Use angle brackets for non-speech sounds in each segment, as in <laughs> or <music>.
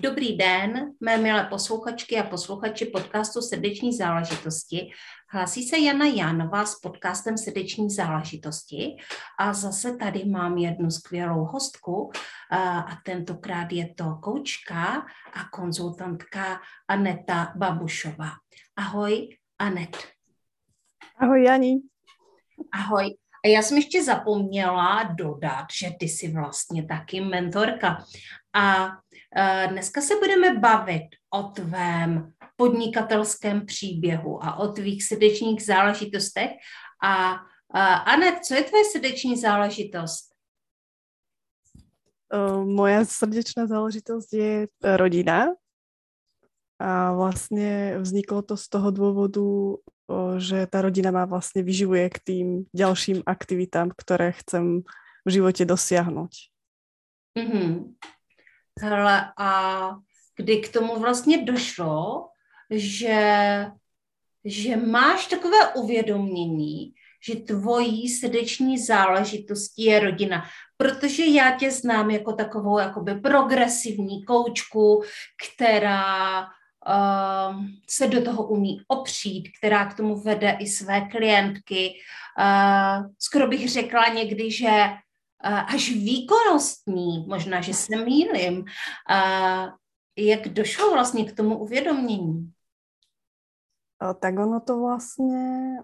Dobrý den, mé milé posluchačky a posluchači podcastu Srdeční záležitosti. Hlásí se Jana Jánová s podcastem Srdeční záležitosti a zase tady mám jednu skvělou hostku a tentokrát je to koučka a konzultantka Aneta Babušová. Ahoj, Anet. Ahoj, Jani. Ahoj. A já jsem ještě zapomněla dodat, že ty jsi vlastně taky mentorka. A Eh, dneska se budeme bavit o tvém podnikatelském příběhu a o tvých srdečních záležitostech. A Anet, co je tvoje srdeční záležitost? Eh, moja srdečná záležitost je rodina. A vlastně vzniklo to z toho důvodu, že ta rodina má vlastně vyživuje k tým ďalším aktivitám, které chcem v životě dosáhnout. Mm-hmm. Hele, a kdy k tomu vlastně došlo, že, že máš takové uvědomění, že tvojí srdeční záležitostí je rodina. Protože já tě znám jako takovou jakoby progresivní koučku, která se do toho umí opřít, která k tomu vede i své klientky. Uh, skoro bych řekla někdy, že až výkonnostní, možná, že se mýlim, jak došlo vlastně k tomu uvědomění? Tak ono to vlastně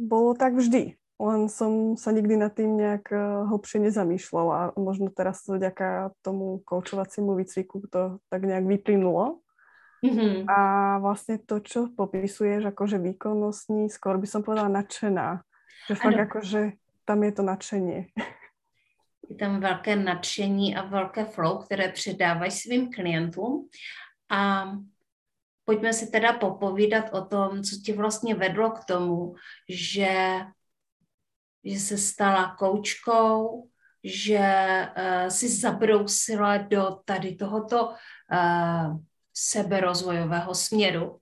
bylo tak vždy. Len som sa nikdy nad tým nejak hlbšie nezamýšľala a možno teraz vďaka tomu koučovaciemu výcviku to tak nejak vyplynulo. Mm-hmm. A vlastne to, čo popisuješ akože výkonnostní, skôr by som povedala nadšená. Že fakt akože tam je to nadšenie. je tam velké nadšení a velké flow, které předávají svým klientům. A pojďme si teda popovídat o tom, co ti vlastně vedlo k tomu, že, že se stala koučkou, že uh, si zabrousila do tady tohoto uh, seberozvojového směru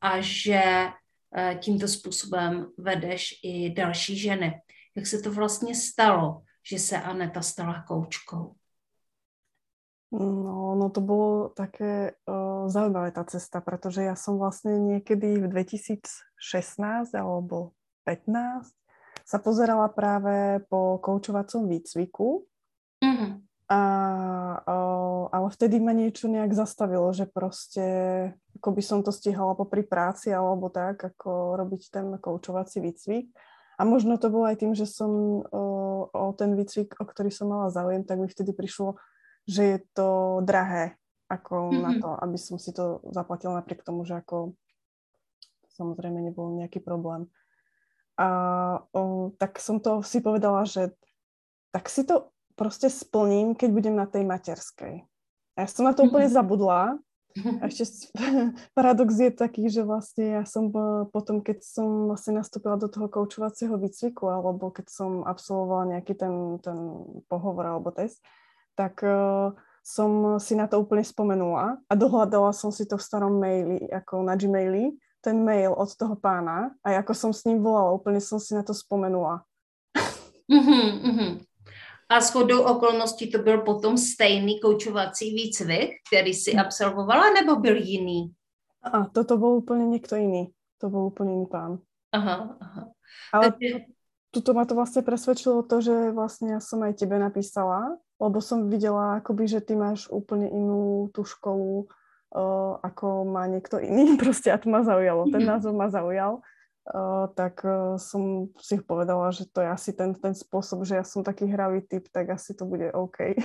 a že uh, tímto způsobem vedeš i další ženy. Jak se to vlastně stalo? že se Aneta stala koučkou? No, no to bolo také uh, zaujímavé tá cesta, pretože ja som vlastne niekedy v 2016 alebo 15 sa pozerala práve po koučovacom výcviku. Mm-hmm. A, uh, ale vtedy ma niečo nejak zastavilo, že proste ako by som to stihala popri práci alebo tak, ako robiť ten koučovací výcvik. A možno to bolo aj tým, že som o, o ten výcvik, o ktorý som mala záujem, tak mi vtedy prišlo, že je to drahé ako mm-hmm. na to, aby som si to zaplatila napriek tomu, že ako samozrejme nebol nejaký problém. A o, tak som to si povedala, že tak si to proste splním, keď budem na tej materskej. A ja som na to úplne zabudla <laughs> a ešte <laughs> paradox je taký, že vlastne ja som potom, keď som vlastne nastúpila do toho koučovacieho výcviku, alebo keď som absolvovala nejaký ten, ten pohovor alebo test, tak uh, som si na to úplne spomenula a dohľadala som si to v starom maili, ako na Gmaili, ten mail od toho pána a ako som s ním volala, úplne som si na to spomenula. Mm-hmm, mm-hmm. A s chodou okolností to byl potom stejný koučovací výcvik, který si hmm. absolvovala, nebo byl jiný? A toto bol úplne niekto iný. To bol úplne iný pán. Aha, aha. Ale Takže... tuto ma to vlastne presvedčilo to, že vlastne ja som aj tebe napísala, lebo som videla akoby, že ty máš úplne inú tú školu, uh, ako má niekto iný. <laughs> Proste a to ma zaujalo. Ten názov ma zaujal tak uh, som si povedala, že to je asi ten, ten spôsob, že ja som taký hravý typ, tak asi to bude OK.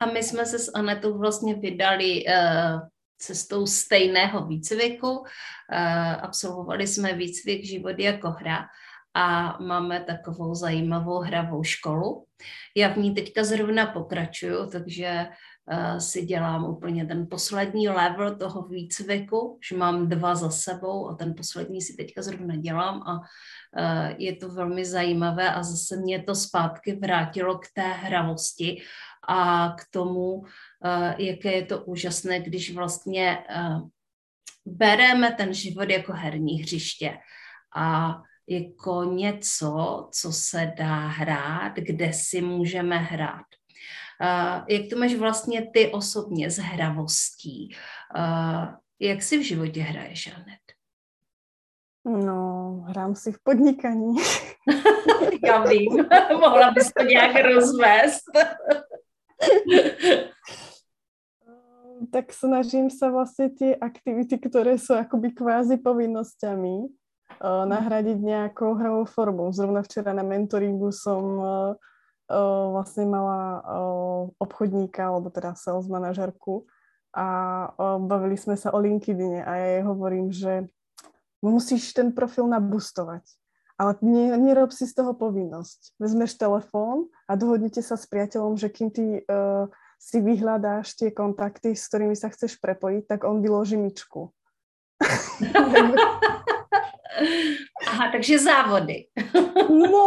A my jsme se s Anetou vlastně vydali uh, cestou stejného výcviku. Uh, absolvovali jsme výcvik Život jako hra a máme takovou zajímavou hravou školu. Já v ní teďka zrovna pokračuju, takže si dělám úplně ten poslední level toho výcviku, že mám dva za sebou a ten poslední si teďka zrovna dělám a uh, je to velmi zajímavé a zase mě to zpátky vrátilo k té hravosti a k tomu, uh, jaké je to úžasné, když vlastně bereme ten život jako herní hřiště a jako něco, co se dá hrát, kde si můžeme hrát. Uh, jak to máš vlastně ty osobně s hravostí? Uh, jak si v životě hraješ, Anet? No, hrám si v podnikaní. <laughs> Já vím, <laughs> mohla bys to nějak rozvést. <laughs> tak snažím sa vlastne tie aktivity, ktoré sú akoby kvázi povinnosťami, uh, nahradiť nejakou hravou formou. Zrovna včera na mentoringu som uh, vlastne mala uh, obchodníka, alebo teda sales manažerku a uh, bavili sme sa o LinkedIne a ja jej hovorím, že musíš ten profil nabustovať. Ale nerob si z toho povinnosť. Vezmeš telefón a dohodnite sa s priateľom, že kým ty uh, si vyhľadáš tie kontakty, s ktorými sa chceš prepojiť, tak on vyloží myčku. <laughs> Aha, takže závody. no,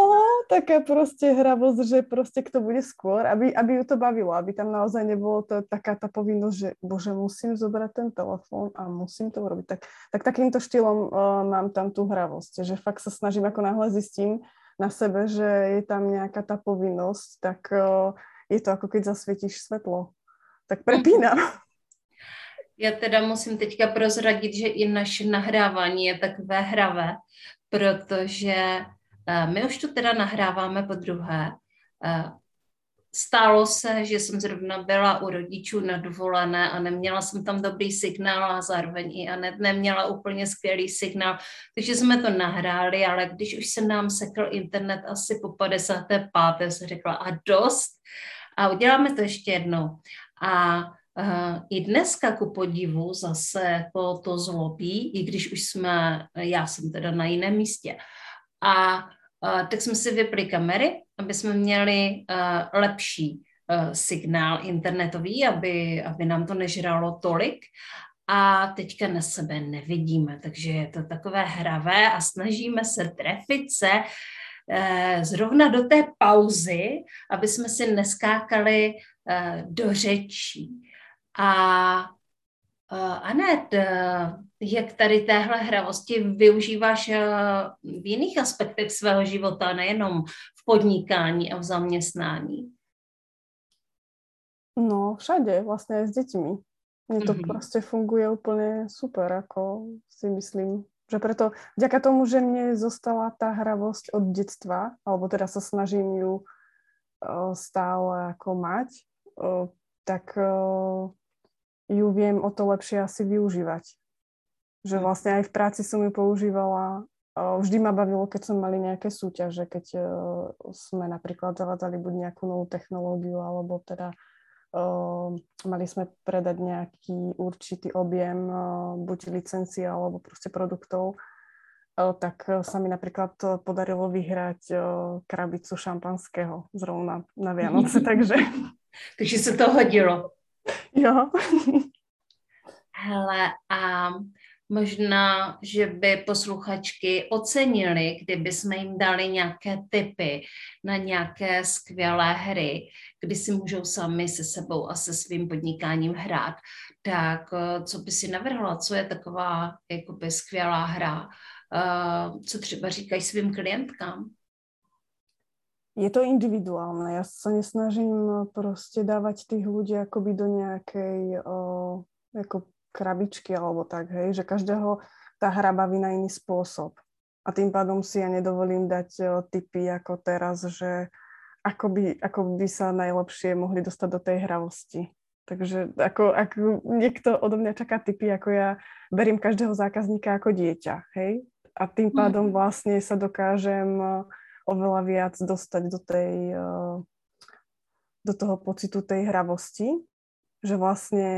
taká proste hravosť, že proste kto bude skôr, aby, aby ju to bavilo, aby tam naozaj nebolo to, taká tá povinnosť, že bože, musím zobrať ten telefón a musím to urobiť. Tak, tak takýmto štýlom uh, mám tam tú hravosť, že fakt sa snažím, ako náhle zistím na sebe, že je tam nejaká tá povinnosť, tak uh, je to ako keď zasvětíš svetlo. Tak prepínám. Já teda musím teďka prozradit, že i naše nahrávání je takové hravé, protože my už to teda nahráváme po druhé. Eh, Stálo se, že jsem zrovna byla u rodičů na dovolené a neměla jsem tam dobrý signál a zároveň i Anet neměla úplně skvělý signál, takže jsme to nahráli, ale když už se nám sekl internet asi po 55. jsem řekla a dost, a uděláme to ještě jednou. A Uh, I dneska ku podivu zase po to zlobí, i když už jsme, já jsem teda na jiném místě. A tak jsme si vypli kamery, aby jsme měli uh, lepší uh, signál internetový, aby, aby nám to nežralo tolik. A teďka na sebe nevidíme, takže je to takové hravé a snažíme se trefit se Eh, zrovna do té pauzy, aby jsme si neskákali eh, do řečí. A eh, Anet, jak tady téhle hravosti využíváš v jiných aspektech svého života, nejenom v podnikání a v zaměstnání? No, všade, vlastně s dětmi. Mně to mm-hmm. prostě funguje úplně super, jako si myslím. Že preto, vďaka tomu, že mne zostala tá hravosť od detstva, alebo teda sa snažím ju uh, stále ako mať, uh, tak ju viem o to lepšie asi využívať. Že vlastne aj v práci som ju používala, vždy ma bavilo, keď som mali nejaké súťaže, keď sme napríklad zavádzali buď nejakú novú technológiu, alebo teda mali sme predať nejaký určitý objem buď licencií alebo proste produktov, tak sa mi napríklad podarilo vyhrať krabicu šampanského zrovna na Vianoce, <laughs> takže... takže se to hodilo. Jo. Hele, a Možná, že by posluchačky ocenili, kdyby jsme jim dali nějaké tipy na nějaké skvělé hry, kdy si můžou sami se sebou a se svým podnikáním hrát. Tak eh, co by si navrhla? Co je taková jakoby skvělá hra? Eh, co třeba říkají svým klientkám? Je to individuálne. Ja sa nesnažím proste dávať tých ľudí akoby do nejakej o, ako krabičky alebo tak, hej, že každého tá hra baví na iný spôsob. A tým pádom si ja nedovolím dať o, typy ako teraz, že ako by, ako by sa najlepšie mohli dostať do tej hravosti. Takže ako, ak niekto odo mňa čaká typy, ako ja berím každého zákazníka ako dieťa, hej? A tým pádom mhm. vlastne sa dokážem oveľa viac dostať do tej, do toho pocitu tej hravosti že vlastne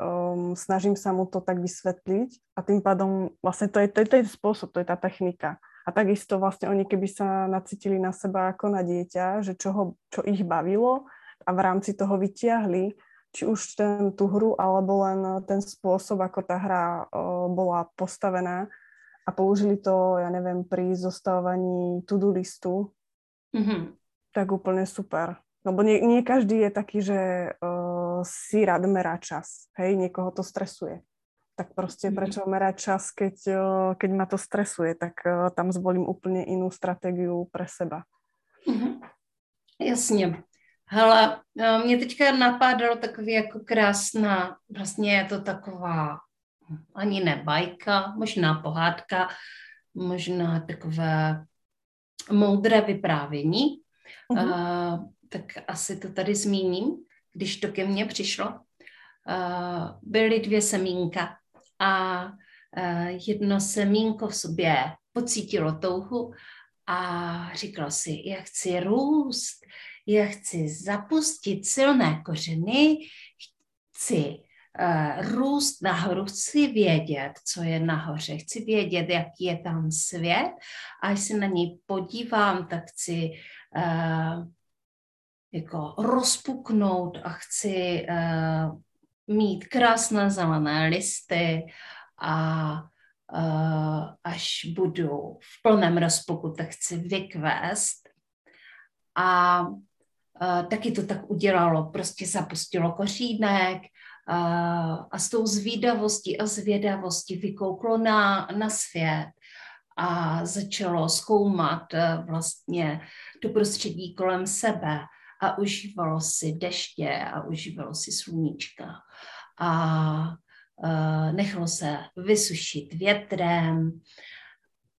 um, snažím sa mu to tak vysvetliť a tým pádom vlastne to je, to je ten spôsob, to je tá technika. A takisto vlastne oni keby sa nacítili na seba ako na dieťa, že čo, ho, čo ich bavilo a v rámci toho vytiahli, či už ten, tú hru, alebo len ten spôsob, ako tá hra uh, bola postavená a použili to, ja neviem, pri zostavovaní to-do listu, mm-hmm. tak úplne super. Lebo nie, nie každý je taký, že uh, si rád merá čas. Hej, niekoho to stresuje. Tak proste mm-hmm. prečo merať čas, keď, uh, keď ma to stresuje, tak uh, tam zvolím úplne inú stratégiu pre seba. Mm-hmm. Jasně. Hele, mě teďka napádalo takový jako krásná, vlastně je to taková ani ne bajka, možná pohádka, možná takové moudré vyprávění. Uh-huh. Uh, tak asi to tady zmíním, když to ke mně přišlo. Uh, byly dvě semínka a uh, jedno semínko v sobě pocítilo touhu a říkalo si, já chci růst, já chci zapustit silné kořeny, chci uh, růst nahoru, chci vědět, co je nahoře, chci vědět, jaký je tam svět a až se na něj podívám, tak chci jako rozpuknout a chci uh, mít krásné zelené listy a uh, až budu v plném rozpuku, tak chci vykvést. A uh, taky to tak udělalo, prostě zapustilo kořínek uh, a s tou zvídavostí a zvědavostí vykouklo na, na svět a začalo zkoumat vlastně to prostředí kolem sebe a užívalo si deště a užívalo si sluníčka a uh, nechalo se vysušit větrem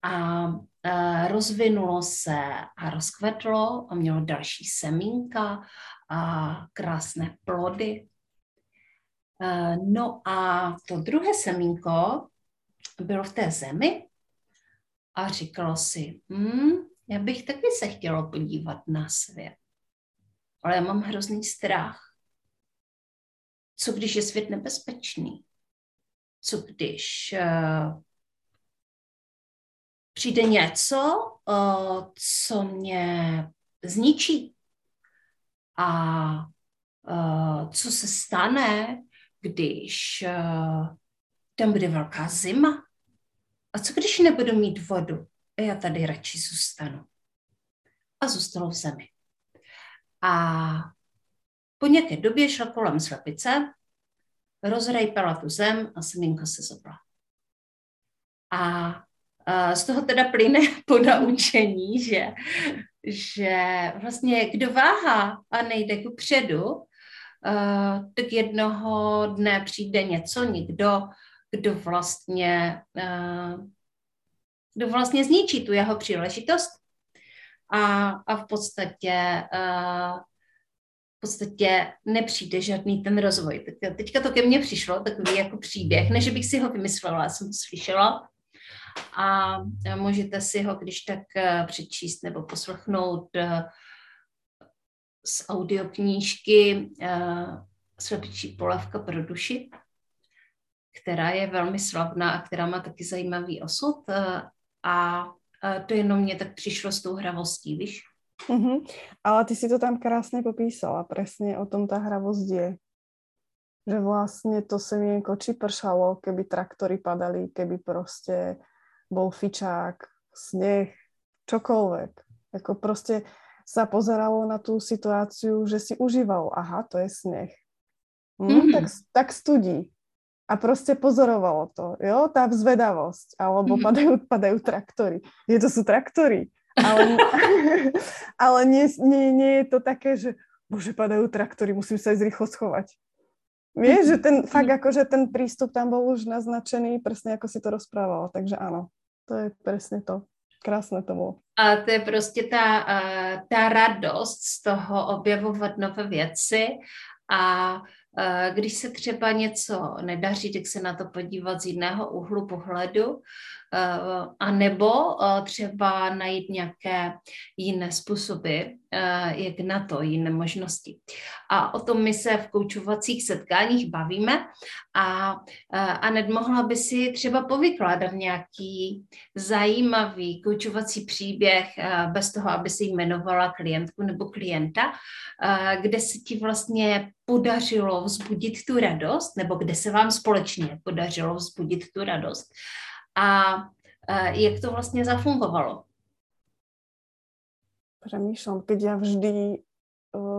a uh, rozvinulo se a rozkvetlo a mělo další semínka a krásné plody. Uh, no a to druhé semínko bylo v té zemi a říkalo si, hmm, já bych taky se chtělo podívat na svět ale já mám hrozný strach. Co když je svět nebezpečný? Co když uh, přijde něco, uh, co mě zničí? A uh, co se stane, když uh, tam bude velká zima? A co když nebudu mít vodu? Já tady radši zůstanu. A zůstalo v zemi. A po nějaké době šla kolem slepice, rozrejpala tu zem a semínko se zopla. A, z toho teda plyne <laughs> po naučení, že, že vlastně kdo váhá a nejde ku předu, tak jednoho dne přijde něco, někdo, kdo vlastně, kdo vlastně zničí tu jeho příležitost a, a v podstatě uh, v podstatě nepřijde žádný ten rozvoj. Tak teďka to ke mně přišlo, takový jako příběh, ne, že bych si ho vymyslela, jsem to slyšela a můžete si ho když tak uh, přečíst nebo poslechnout uh, z audioknížky Slepičí polavka pro duši, která je velmi slavná a která má taky zajímavý osud a to jenom mě tak přišlo s tou hravostí, víš? Mm-hmm. Ale ty si to tam krásně popísala, přesně o tom ta hravost je. Že vlastně to semienko či pršalo, keby traktory padali, keby prostě bol fičák, sneh, čokoľvek. Jako prostě sa pozeralo na tú situáciu, že si užívalo, aha, to je sneh. Hm, mm-hmm. tak, tak studí a prostě pozorovalo to, jo, tá vzvedavosť, alebo mm-hmm. padajú, padajú traktory. Je to sú traktory, ale, <laughs> ale nie, nie, nie je to také, že bože, padajú traktory, musím sa ísť rýchlo schovať. Vieš, že ten fakt akože ten prístup tam bol už naznačený, presne ako si to rozprávalo, takže áno, to je presne to. Krásné to bylo. A to je prostě ta, ta radost z toho objevovat nové věci a když se třeba něco nedaří, tak se na to podívat z jiného úhlu pohledu. Eh, a nebo eh, třeba najít nějaké jiné způsoby, eh, jak na to, jiné možnosti. A o tom my se v koučovacích setkáních bavíme a Anet mohla by si třeba povykládat nějaký zajímavý koučovací příběh bez toho, aby si jmenovala klientku nebo klienta, kde se ti vlastně podařilo vzbudit tu radost, nebo kde se vám společně podařilo vzbudit tu radost a jak to vlastně zafungovalo? Přemýšlím, keď já vždy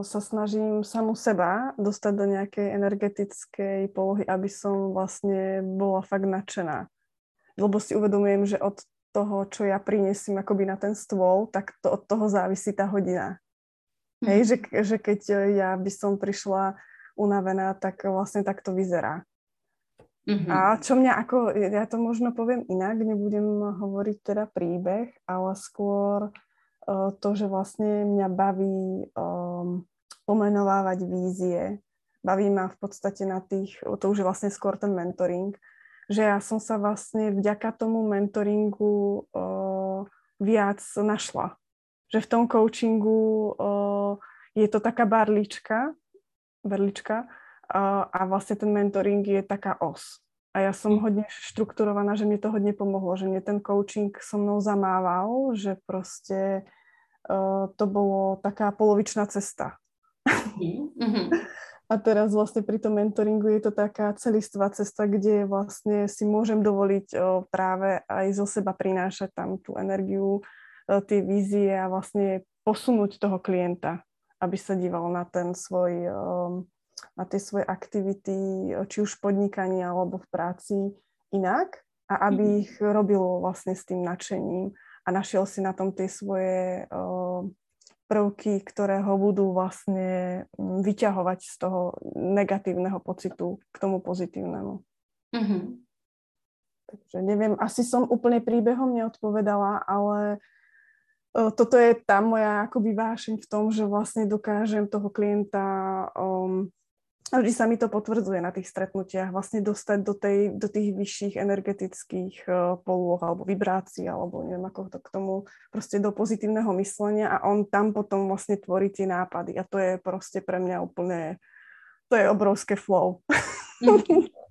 sa snažím samu seba dostať do nejakej energetickej polohy, aby som vlastne bola fakt nadšená. Lebo si uvedomujem, že od toho, čo ja prinesím akoby na ten stôl, tak to od toho závisí tá hodina. Mm. Hej, že, že keď ja by som prišla unavená, tak vlastne tak to vyzerá. Mm-hmm. A čo mňa ako, ja to možno poviem inak, nebudem hovoriť teda príbeh, ale skôr uh, to, že vlastne mňa baví um, pomenovávať vízie. Baví ma v podstate na tých, to už je vlastne skôr ten mentoring, že ja som sa vlastne vďaka tomu mentoringu uh, viac našla. Že v tom coachingu uh, je to taká barlička, barlička, a vlastne ten mentoring je taká os. A ja som hodne štrukturovaná, že mi to hodne pomohlo, že mne ten coaching so mnou zamával, že proste uh, to bolo taká polovičná cesta. Mm-hmm. A teraz vlastne pri tom mentoringu je to taká celistvá cesta, kde vlastne si môžem dovoliť uh, práve aj zo seba prinášať tam tú energiu, uh, tie vízie a vlastne posunúť toho klienta, aby sa díval na ten svoj um, na tie svoje aktivity, či už v podnikaní alebo v práci inak a aby mm-hmm. ich robil vlastne s tým nadšením a našiel si na tom tie svoje uh, prvky, ktoré ho budú vlastne mm, vyťahovať z toho negatívneho pocitu k tomu pozitívnemu. Mm-hmm. Takže neviem, asi som úplne príbehom neodpovedala, ale toto je tá moja akoby vášeň v tom, že vlastne dokážem toho klienta um, a vždy sa mi to potvrdzuje na tých stretnutiach, vlastne dostať do, tej, do tých vyšších energetických uh, polôh alebo vibrácií, alebo neviem ako to k tomu, proste do pozitívneho myslenia a on tam potom vlastne tvorí tie nápady a to je proste pre mňa úplne, to je obrovské flow. <laughs>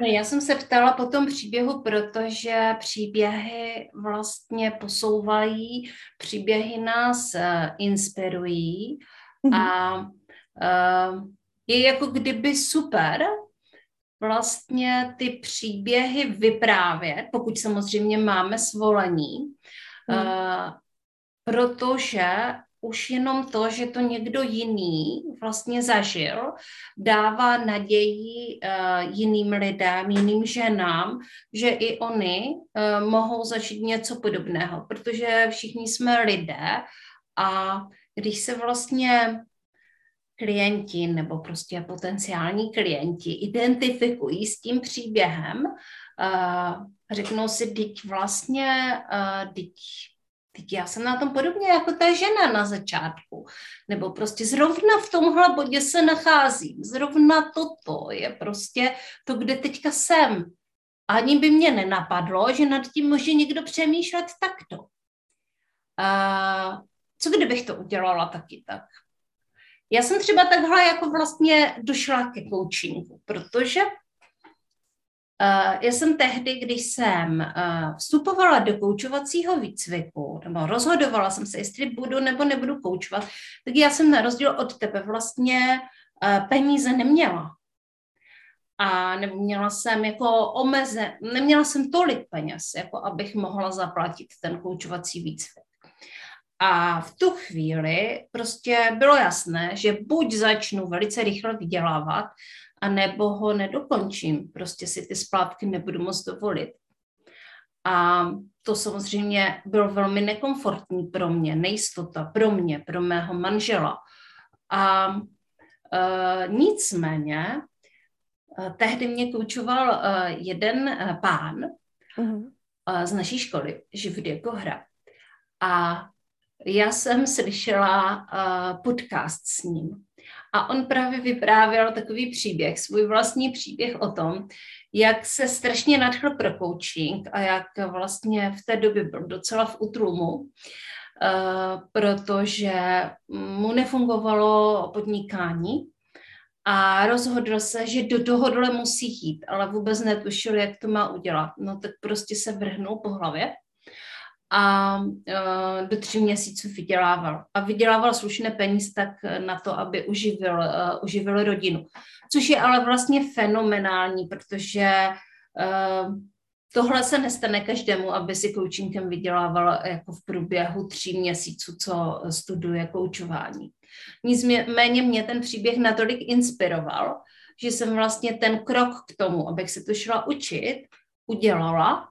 No, já jsem se ptala po tom příběhu, protože příběhy vlastně posouvají, příběhy nás uh, inspirují mm-hmm. a uh, je jako kdyby super vlastně ty příběhy vyprávět, pokud samozřejmě máme svolení, hmm. uh, protože už jenom to, že to někdo jiný vlastně zažil, dává naději uh, jiným lidem, jiným ženám, že i oni uh, mohou zažít něco podobného, protože všichni jsme lidé a když se vlastně klienti nebo prostě potenciální klienti identifikují s tím příběhem, uh, řeknou si, teď vlastně, uh, teď, teď já jsem na tom podobně jako ta žena na začátku, nebo prostě zrovna v tomhle bodě se nacházím, zrovna toto je prostě to, kde teďka jsem. Ani by mě nenapadlo, že nad tím může někdo přemýšlet takto. Uh, co kdybych to udělala taky tak? Já jsem třeba takhle jako vlastně došla ke coachingu, protože uh, já jsem tehdy, když jsem uh, vstupovala do koučovacího výcviku, nebo rozhodovala jsem se, jestli budu nebo nebudu koučovat, tak já jsem na rozdíl od tebe vlastně uh, peníze neměla. A neměla jsem jako omeze, neměla jsem tolik peněz, jako abych mohla zaplatit ten koučovací výcvik. A v tu chvíli prostě bylo jasné, že buď začnu velice rychle vydělávat, a nebo ho nedokončím. Prostě si ty splátky nebudu moc dovolit. A to samozřejmě bylo velmi nekomfortní pro mě, nejistota pro mě, pro mého manžela. A e, nicméně e, tehdy mě koučoval e, jeden e, pán mm-hmm. e, z naší školy, Živdy jako hra. A já jsem slyšela uh, podcast s ním a on právě vyprávěl takový příběh, svůj vlastní příběh o tom, jak se strašně nadchl pro coaching a jak vlastně v té době byl docela v utrumu, eh, protože mu nefungovalo podnikání a rozhodl se, že do tohohle musí jít, ale vůbec netušil, jak to má udělat. No tak prostě se vrhnul po hlavě a uh, do tří měsíců vydělával. A vydělával slušné peníze tak na to, aby uživil, uh, uživil rodinu. Což je ale vlastně fenomenální, protože uh, tohle se nestane každému, aby si coachingem vydělával jako v průběhu tří měsíců, co studuje koučování. Nicméně mě ten příběh natolik inspiroval, že jsem vlastně ten krok k tomu, abych se to šla učit, udělala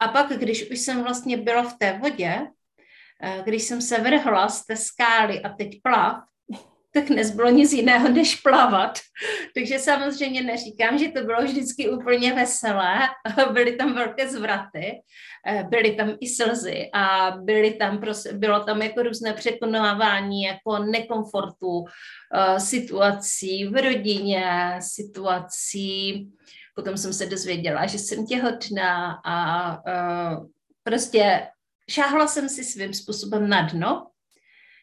a pak, když už jsem vlastně byla v té vodě, eh, když jsem se vrhla z té skály a teď plav, tak nezbylo nic jiného, než plavat. <laughs> Takže samozřejmě neříkám, že to bylo vždycky úplně veselé. Byly tam velké zvraty, eh, byly tam i slzy a byly tam, bylo tam jako různé překonávání jako nekomfortu, eh, situací v rodině, situací Potom jsem se dozvěděla, že jsem těhotná a uh, prostě šáhla jsem si svým způsobem na dno.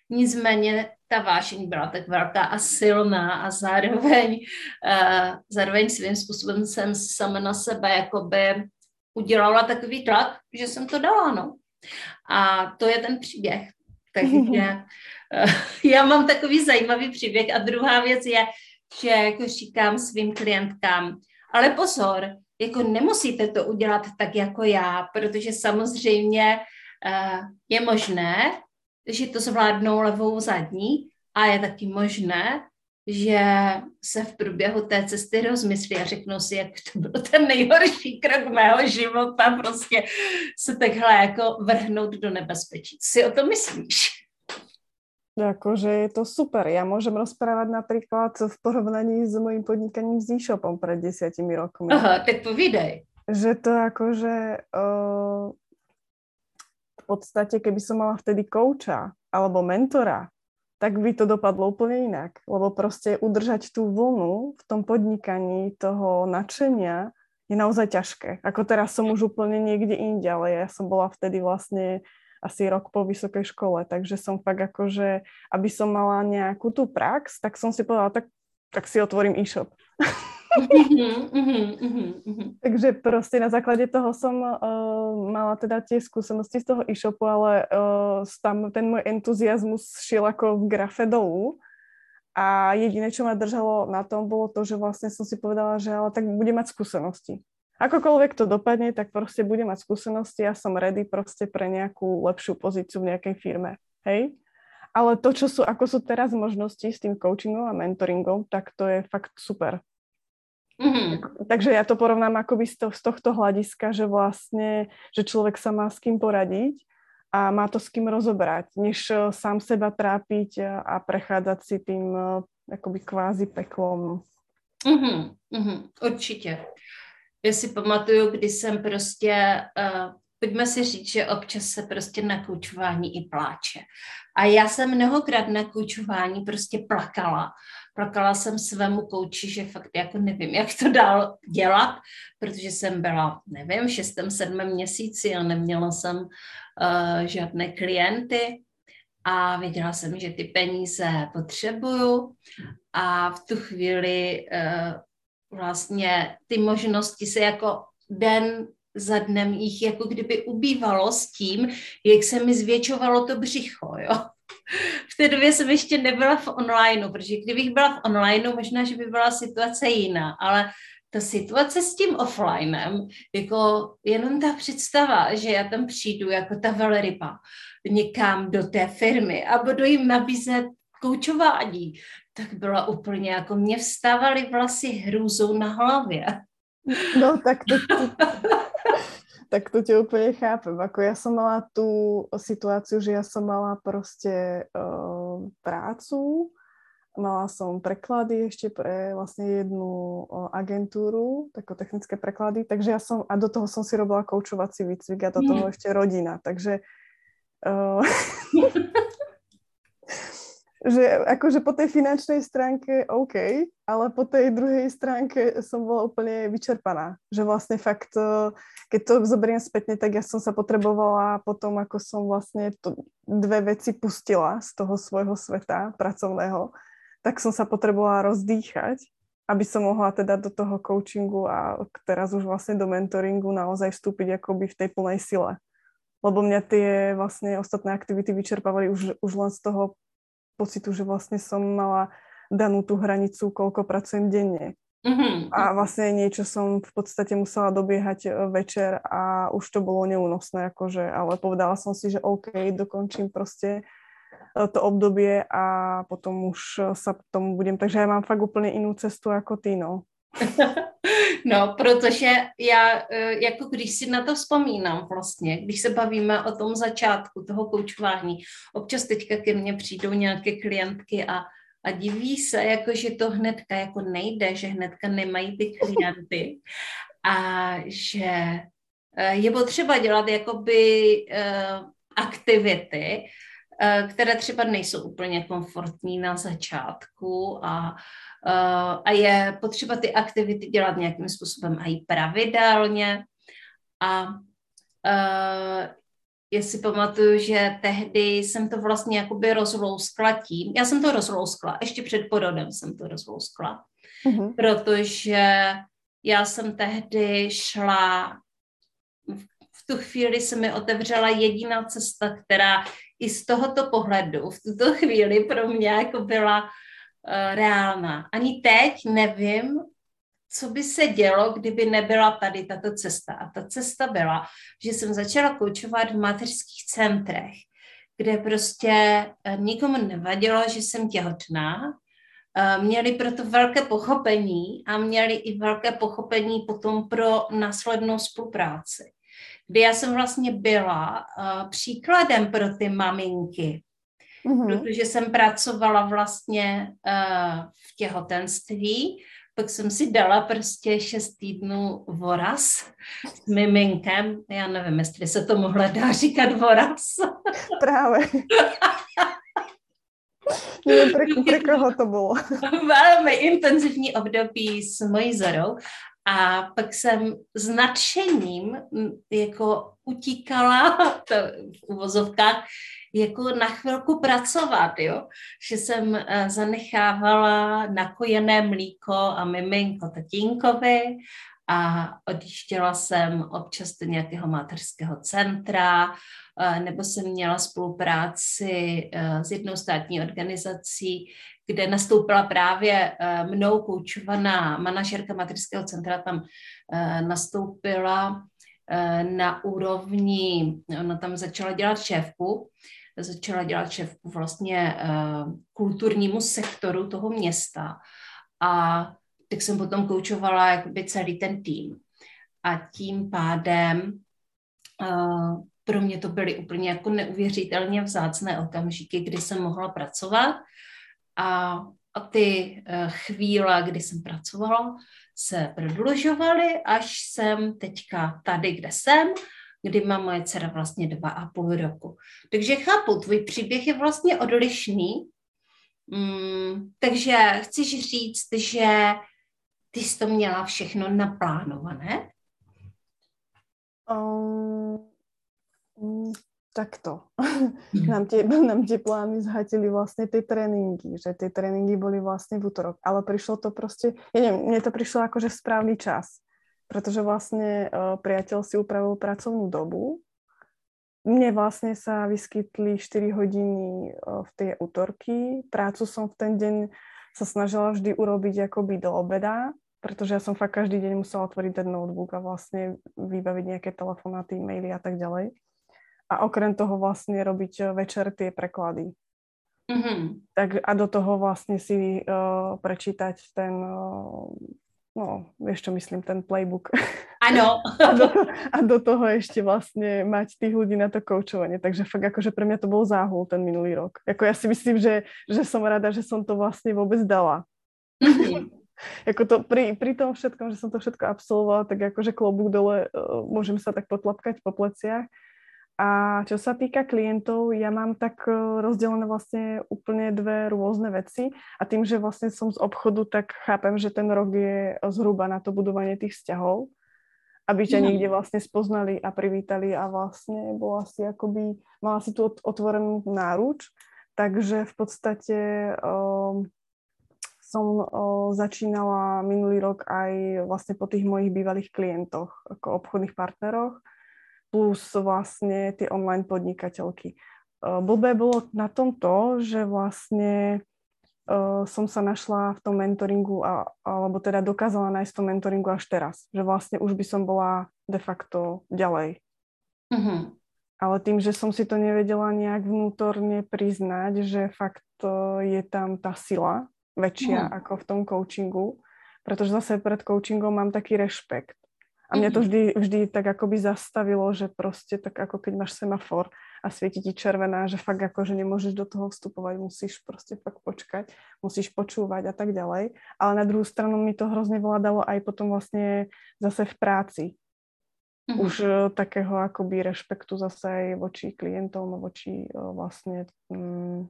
Nicméně ta vášeň byla tak velká a silná a zároveň, uh, zároveň svým způsobem jsem sama na sebe jakoby udělala takový tlak, že jsem to dala, no. A to je ten příběh. Takže uh, <laughs> já mám takový zajímavý příběh. A druhá věc je, že jako říkám svým klientkám, ale pozor, jako nemusíte to udělat tak jako já, protože samozřejmě uh, je možné, že to zvládnou levou zadní a je taky možné, že se v průběhu té cesty rozmyslí a řeknou si, jak to byl ten nejhorší krok mého života, prostě se takhle jako vrhnout do nebezpečí. Si o to myslíš? Akože je to super. Ja môžem rozprávať napríklad v porovnaní s mojím podnikaním s e-shopom pred desiatimi rokmi. Aha, tak povídej. Že to akože uh, v podstate, keby som mala vtedy kouča alebo mentora, tak by to dopadlo úplne inak. Lebo proste udržať tú vlnu v tom podnikaní toho nadšenia je naozaj ťažké. Ako teraz som už úplne niekde inde, ale ja som bola vtedy vlastne asi rok po vysokej škole, takže som fakt akože, aby som mala nejakú tú prax, tak som si povedala, tak, tak si otvorím e-shop. Takže prostě na základě toho som uh, mala teda tie skúsenosti z toho e-shopu, ale uh, tam ten môj entuziasmus šiel ako v grafe dolů. A jediné, čo ma držalo na tom, bolo to, že vlastne som si povedala, že ale tak budem mať skúsenosti akokoľvek to dopadne, tak proste budem mať skúsenosti a som ready proste pre nejakú lepšiu pozíciu v nejakej firme. Hej? Ale to, čo sú, ako sú teraz možnosti s tým coachingom a mentoringom, tak to je fakt super. Mm-hmm. Takže ja to porovnám akoby z, to, z tohto hľadiska, že vlastne, že človek sa má s kým poradiť a má to s kým rozobrať, než eh, sám seba trápiť a prechádzať si tým eh, akoby kvázi peklom. Mm-hmm. Mm-hmm. Určitě. Já si pamatuju, kdy jsem prostě, uh, pojďme si říct, že občas se prostě na koučování i pláče. A já jsem mnohokrát na koučování prostě plakala. Plakala jsem svému kouči, že fakt jako nevím, jak to dál dělat, protože jsem byla, nevím, v šestém, sedmém měsíci a neměla jsem uh, žádné klienty a věděla jsem, že ty peníze potřebuju a v tu chvíli uh, vlastně ty možnosti se jako den za dnem jich jako kdyby ubývalo s tím, jak se mi zvětšovalo to břicho, jo. V té době jsem ještě nebyla v onlineu, protože kdybych byla v onlineu, možná, že by byla situace jiná, ale ta situace s tím offlinem, jako jenom ta představa, že já tam přijdu jako ta velryba někam do té firmy a budu jim nabízet koučování, tak byla úplně jako mě vstávaly vlasy hrůzou na hlavě. No tak to, <laughs> tak to tě úplně chápem. Ako já jsem mala tu situaci, že já jsem mala prostě uh, prácu, mala som preklady ešte pre vlastne jednu uh, agentúru, tako technické preklady, takže ja som, a do toho som si robila koučovací výcvik a do toho mm. ešte rodina, takže uh, <laughs> že akože po tej finančnej stránke OK, ale po tej druhej stránke som bola úplne vyčerpaná. Že vlastne fakt, eh, keď to zoberiem spätne, tak ja som sa potrebovala potom, ako som vlastne to dve veci pustila z toho svojho sveta pracovného, tak som sa potrebovala rozdýchať, aby som mohla teda do toho coachingu a teraz už vlastne do mentoringu naozaj vstúpiť akoby v tej plnej sile lebo mňa tie vlastne ostatné aktivity vyčerpávali už, už len z toho pocitu, že vlastne som mala danú tú hranicu, koľko pracujem denne. Mm-hmm. A vlastne niečo som v podstate musela dobiehať večer a už to bolo neúnosné, akože, ale povedala som si, že OK, dokončím proste e, to obdobie a potom už sa tomu budem. Takže ja mám fakt úplne inú cestu ako ty, no. <laughs> No, protože já, e, jako když si na to vzpomínám vlastně, když se bavíme o tom začátku toho koučování, občas teďka ke mně přijdou nějaké klientky a, a diví se, jako že to hnedka jako nejde, že hnedka nemají ty klienty a že e, je potřeba dělat jakoby uh, aktivity, které třeba nejsou úplně komfortní na začátku a a je potřeba ty aktivity dělat nějakým způsobem a i pravidelně. A uh, já si pamatuju, že tehdy jsem to vlastně jakoby rozlouskla tím, já jsem to rozlouskla, ještě před porodem jsem to rozlouskla, mm-hmm. protože já jsem tehdy šla, v tu chvíli se mi otevřela jediná cesta, která i z tohoto pohledu v tuto chvíli pro mě jako byla uh, reálná. Ani teď nevím, co by se dělo, kdyby nebyla tady tato cesta. A ta cesta byla, že jsem začala koučovat v mateřských centrech, kde prostě uh, nikomu nevadilo, že jsem těhotná, uh, měli proto velké pochopení a měli i velké pochopení potom pro následnou spolupráci. Kdy já jsem vlastně byla příkladem pro ty maminky, mm-hmm. protože jsem pracovala vlastně uh, v těhotenství, pak jsem si dala prostě šest týdnů voraz s miminkem. Já nevím, jestli se to mohla <laughs> dá říkat voraz. Právě. <laughs> Nevím, pro, pro koho to bylo. <laughs> Velmi intenzivní období s mojí Zorou a pak jsem s nadšením jako utíkala to v uvozovkách jako na chvilku pracovat, jo? že jsem uh, zanechávala nakojené mlíko a miminko tatínkovi a odjížděla jsem občas do nějakého mateřského centra, uh, nebo jsem měla spolupráci uh, s jednou státní organizací, kde nastoupila právě mnou koučovaná manažerka mateřského centra, tam nastoupila na úrovni, ona tam začala dělat šéfku, začala dělat šéfku vlastně uh, kulturnímu sektoru toho města a tak jsem potom koučovala jakoby celý ten tým. A tím pádem uh, pro mě to byly úplně jako neuvěřitelně vzácné okamžiky, kdy jsem mohla pracovat a, a ty uh, chvíle, kdy jsem pracovala, se prodlužovaly, až jsem teďka tady, kde jsem kdy má moje dcera vlastně dva a půl roku. Takže chápu, tvůj příběh je vlastně odlišný, mm, takže chceš říct, že ty jsi to měla všechno naplánované? Um, takto. Mhm. nám, tie, nám tie plány zhatili vlastne tie tréningy, že tie tréningy boli vlastne v útorok, ale prišlo to proste, ja neviem, mne to prišlo akože v správny čas pretože vlastne uh, priateľ si upravil pracovnú dobu. Mne vlastne sa vyskytli 4 hodiny uh, v tej útorky. Prácu som v ten deň sa snažila vždy urobiť akoby do obeda, pretože ja som fakt každý deň musela otvoriť ten notebook a vlastne vybaviť nejaké telefonáty, maily a tak ďalej. A okrem toho vlastne robiť večer tie preklady. Mm-hmm. Tak a do toho vlastne si uh, prečítať ten uh, vieš čo myslím, ten playbook. Áno. <laughs> a, do, a do toho ešte vlastne mať tých ľudí na to koučovanie. Takže fakt akože pre mňa to bol záhul ten minulý rok. Ako ja si myslím, že, že som rada, že som to vlastne vôbec dala. Mm-hmm. <laughs> ako to pri, pri tom všetkom, že som to všetko absolvovala, tak akože klobúk dole, uh, môžem sa tak potlapkať po pleciach. A čo sa týka klientov, ja mám tak eh, rozdelené vlastne úplne dve rôzne veci. A tým, že vlastne som z obchodu, tak chápem, že ten rok je zhruba na to budovanie tých vzťahov, aby ťa mm. niekde vlastne spoznali a privítali a vlastne bola si akoby, mala si tu otvorenú náruč, takže v podstate um, som uh, začínala minulý rok aj vlastne po tých mojich bývalých klientoch, ako obchodných partneroch, plus vlastne tie online podnikateľky. Blbé bolo na tom to, že vlastne uh, som sa našla v tom mentoringu, a, alebo teda dokázala nájsť v tom mentoringu až teraz. Že vlastne už by som bola de facto ďalej. Mm-hmm. Ale tým, že som si to nevedela nejak vnútorne priznať, že fakt uh, je tam tá sila väčšia mm-hmm. ako v tom coachingu, pretože zase pred coachingom mám taký rešpekt. A mňa to mhm. vždy, vždy tak akoby zastavilo, že proste tak ako keď máš semafor a svieti ti červená, že fakt ako, že nemôžeš do toho vstupovať, musíš proste fakt počkať, musíš počúvať a tak ďalej. Ale na druhú stranu mi to hrozne veľa dalo aj potom vlastne zase v práci. Mm-hmm. Už uh, takého akoby rešpektu zase aj voči klientom, voči uh, vlastne um,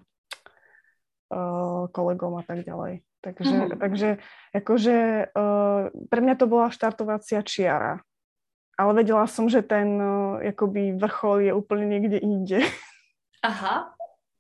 uh, kolegom a tak ďalej. Takže, mm-hmm. takže akože uh, pre mňa to bola štartovacia čiara. Ale vedela som, že ten uh, akoby vrchol je úplne niekde inde. Aha.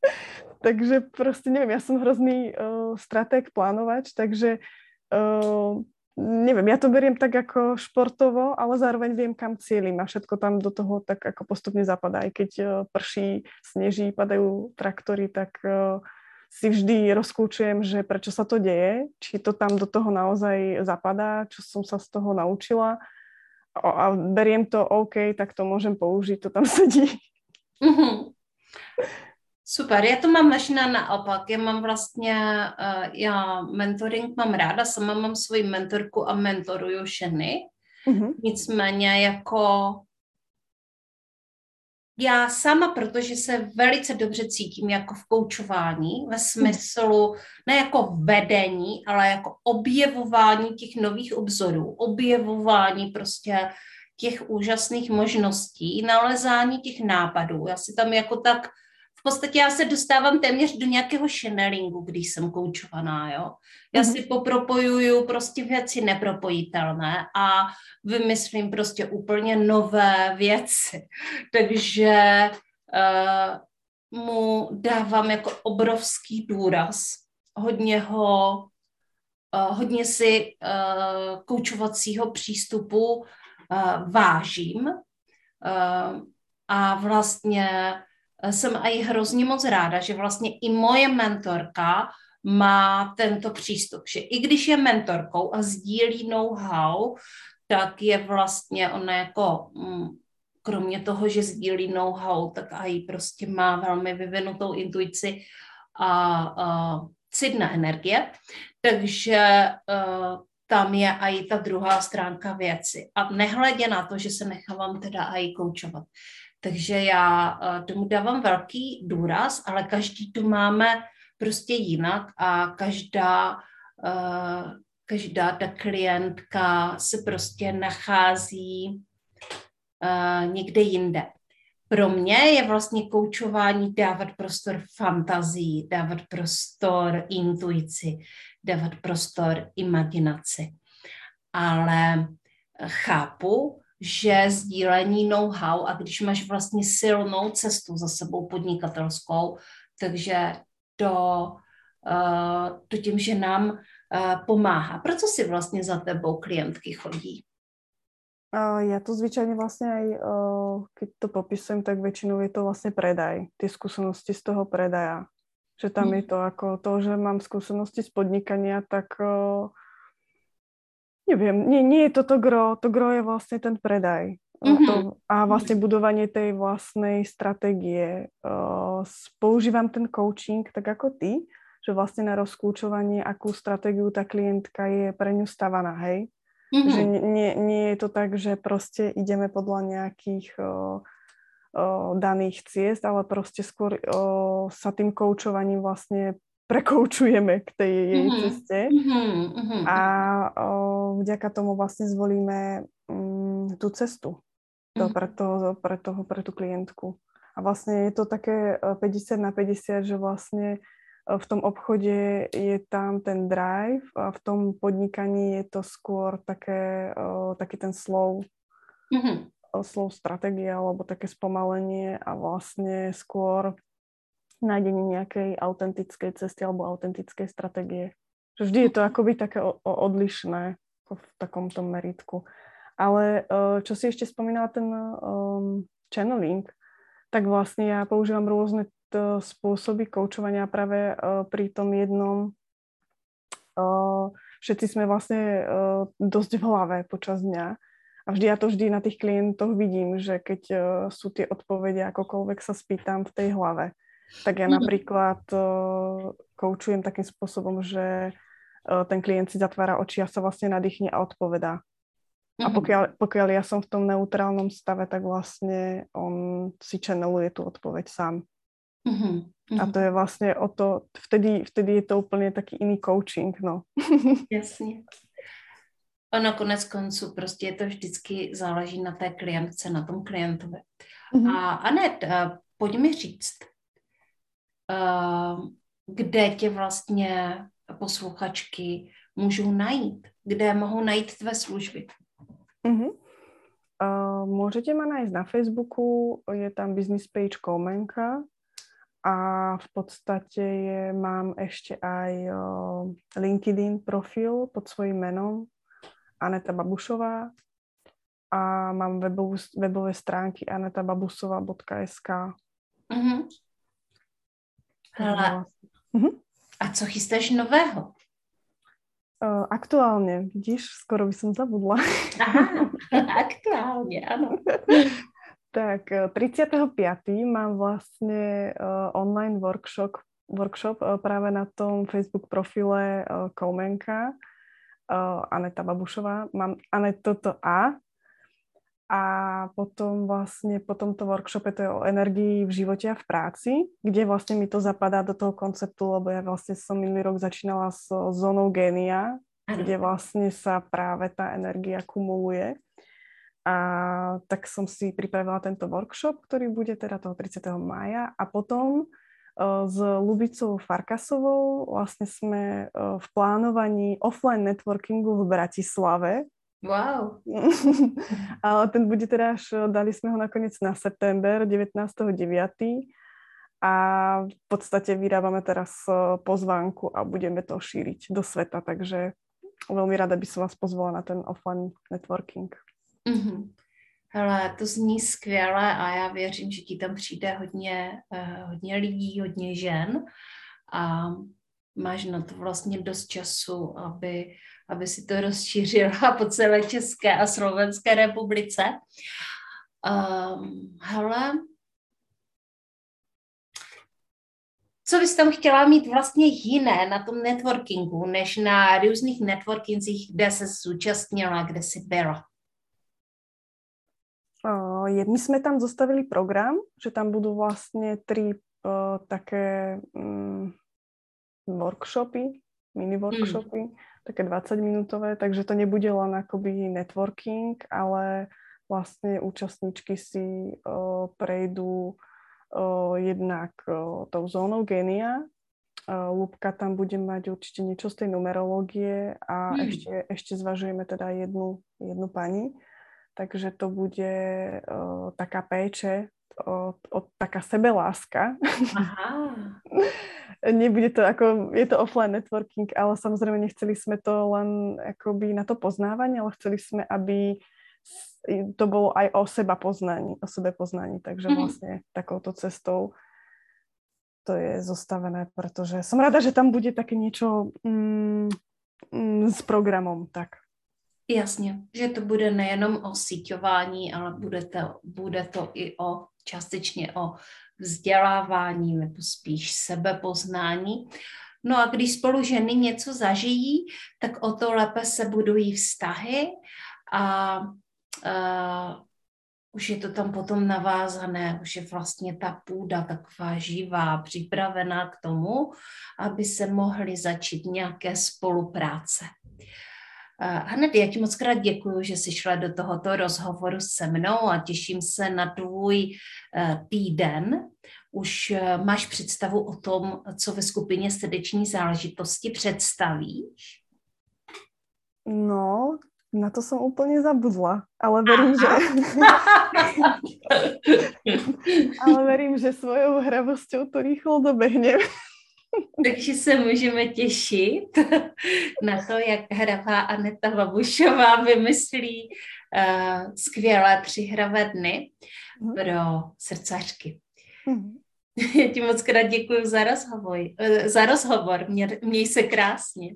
<laughs> takže proste neviem, ja som hrozný uh, stratég plánovač, takže uh, neviem, ja to beriem tak ako športovo, ale zároveň viem, kam cieľim a všetko tam do toho tak ako postupne zapadá. Aj keď uh, prší, sneží, padajú traktory, tak uh, si vždy rozkúčujem, že prečo sa to deje, či to tam do toho naozaj zapadá, čo som sa z toho naučila a beriem to OK, tak to môžem použiť, to tam <laughs> sedí. Mm-hmm. Super, já to mám možná naopak. Já mám vlastně, uh, já mentoring mám ráda, sama mám svoji mentorku a mentoruju ženy. Mm-hmm. Nicméně jako já sama, protože se velice dobře cítím jako v koučování, ve smyslu ne jako vedení, ale jako objevování těch nových obzorů, objevování prostě těch úžasných možností, nalezání těch nápadů. Já si tam jako tak podstatě já se dostávám téměř do nějakého channelingu, když jsem koučovaná, jo. Já mm-hmm. si popropojuju prostě věci nepropojitelné a vymyslím prostě úplně nové věci. <laughs> Takže uh, mu dávám jako obrovský důraz. Hodně ho, uh, hodně si uh, koučovacího přístupu uh, vážím uh, a vlastně jsem i hrozně moc ráda, že vlastně i moje mentorka má tento přístup, že i když je mentorkou a sdílí know-how, tak je vlastně ona jako, mm, kromě toho, že sdílí know-how, tak i prostě má velmi vyvinutou intuici a, a cit na energie, takže uh, tam je i ta druhá stránka věci. A nehledě na to, že se nechávám teda i koučovat. Takže já eh, tomu dávám velký důraz, ale každý tu máme prostě jinak a každá, eh, každá ta klientka se prostě nachází eh, někde jinde. Pro mě je vlastně koučování dávat prostor fantazii, dávat prostor intuici, dávat prostor imaginaci. Ale chápu, že sdílení know-how a když máš vlastně silnou cestu za sebou podnikatelskou, takže to, uh, to tím, že nám uh, pomáhá. Proč si vlastně za tebou klientky chodí? Ja to zvyčajne vlastne aj, keď to popisujem, tak väčšinou je to vlastne predaj, tie skúsenosti z toho predaja. Že tam hmm. je to ako to, že mám skúsenosti z podnikania, tak uh, Neviem, nie, nie je to to gro, to gro je vlastne ten predaj. Mm-hmm. To, a vlastne budovanie tej vlastnej stratégie. Uh, používam ten coaching tak ako ty, že vlastne na rozkúčovanie, akú stratégiu tá klientka je pre ňu stavaná, hej? Mm-hmm. Že nie, nie je to tak, že proste ideme podľa nejakých uh, uh, daných ciest, ale proste skôr uh, sa tým koučovaním vlastne <laughs> prekoučujeme k tej jej mm-hmm. ceste mm-hmm. a o, vďaka tomu vlastne zvolíme um, tú cestu. to pre, toho, pre, toho, pre tú klientku. A vlastne je to také 50 na 50, že vlastne v tom obchode je tam ten drive a v tom podnikaní je to skôr také, taký ten slow, mm-hmm. Slow stratégia alebo také spomalenie a vlastne skôr nájdenie nejakej autentickej cesty alebo autentickej stratégie. Vždy je to akoby také odlišné v takomto meritku. Ale čo si ešte spomínala ten um, channeling, tak vlastne ja používam rôzne spôsoby koučovania práve uh, pri tom jednom. Všetci sme vlastne dosť v hlave počas dňa. A vždy ja to vždy na tých klientoch vidím, že keď uh, sú tie odpovede, akokoľvek sa spýtam v tej hlave, tak ja mhm. napríklad uh, koučujem takým spôsobom, že uh, ten klient si zatvára oči a sa vlastne nadýchne a odpovedá. A mhm. pokiaľ, pokiaľ ja som v tom neutrálnom stave, tak vlastne on si channeluje tú odpoveď sám. Mm-hmm. A to je vlastne o to, vtedy, vtedy je to úplně taký iný coaching, no. <laughs> Jasně. A konec konců prostě je to vždycky záleží na té klientce, na tom klientovi. Mm-hmm. A Anet, uh, pojď mi říct, uh, kde tě vlastně posluchačky můžou najít, kde mohou najít tvé služby. Uh-huh. Uh, môžete ma nájsť na Facebooku, je tam business page Komenka a v podstate je, mám ešte aj uh, LinkedIn profil pod svojím menom Aneta Babušová a mám webovú, webové stránky anetababusova.sk. Uh-huh. Hele, uh-huh. a co chystáš nového? Uh, aktuálne, vidíš, skoro by som zabudla. Aha, <laughs> aktuálne, áno. <laughs> tak 35. mám vlastne uh, online workshop, workshop uh, práve na tom Facebook profile uh, uh, Aneta Babušová. Mám Anet toto A, a potom vlastne po tomto workshope to je o energii v živote a v práci, kde vlastne mi to zapadá do toho konceptu, lebo ja vlastne som minulý rok začínala s zónou génia, kde vlastne sa práve tá energia kumuluje. A tak som si pripravila tento workshop, ktorý bude teda toho 30. maja a potom s Lubicou Farkasovou vlastne sme uh, v plánovaní offline networkingu v Bratislave, Wow. <laughs> Ale ten bude teda až, dali sme ho nakoniec na september, 19.9. A v podstate vyrábame teraz pozvánku a budeme to šíriť do sveta, takže veľmi rada by som vás pozvala na ten offline networking. Mm-hmm. Hele, to zní skvěle a já věřím, že ti tam přijde hodně, uh, hodně lidí, hodně žen a máš na to vlastně dost času, aby aby si to rozšířila <laughs> po celé České a Slovenské republice. Um, hele, co bys tam chtěla mít vlastně jiné na tom networkingu, než na různých networkingcích, kde se zúčastnila, kde jsi byla? Je, my jsme tam zostavili program, že tam budou vlastně tři uh, také um, workshopy, mini workshopy. Mm také 20-minútové, takže to nebude len akoby networking, ale vlastne účastníčky si uh, prejdú uh, jednak uh, tou zónou genia. Uh, Lúbka tam bude mať určite niečo z tej numerológie a hmm. ešte, ešte zvažujeme teda jednu, jednu pani. Takže to bude uh, taká péče, o, o, taká sebeláska. Aha. <laughs> Nebude to ako, je to offline networking, ale samozrejme nechceli sme to len akoby na to poznávanie, ale chceli sme, aby to bolo aj o seba poznaní, o sebe poznaní, takže mm-hmm. vlastne takouto cestou to je zostavené, pretože som rada, že tam bude také niečo mm, mm, s programom, tak. Jasně, že to bude nejenom o síťování, ale bude to, bude to i o částečně o vzdělávání nebo spíš sebepoznání. No a když spolu ženy něco zažijí, tak o to lépe se budují vztahy a uh, už je to tam potom navázané, už je vlastně ta půda taková živá, připravená k tomu, aby se mohly začít nějaké spolupráce. Hned já ti moc krát děkuji, že jsi šla do tohoto rozhovoru se mnou a těším se na tvůj uh, týden. Už uh, máš představu o tom, co ve skupině srdeční záležitosti představíš? No, na to jsem úplně zabudla, ale verím, že... <laughs> <laughs> ale verím, že svojou hravosťou to rýchlo dobehnem. Takže se můžeme těšit na to, jak hravá Aneta Babušová vymyslí uh, skvělé hravé dny mm. pro srdcařky. Mm. <laughs> Já ti moc krát děkuji za rozhovor. Uh, za rozhovor. Mě, měj se krásně.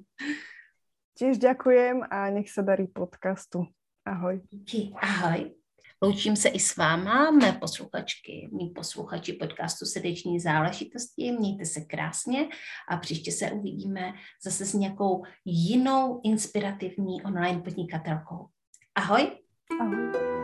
Tiež ďakujem a nech se darí podcastu. Ahoj. Díky. Ahoj. Loučím se i s váma, mé posluchačky, mý posluchači podcastu Srdeční záležitosti. Mějte se krásně a příště se uvidíme zase s nějakou jinou inspirativní online podnikatelkou. Ahoj. Ahoj.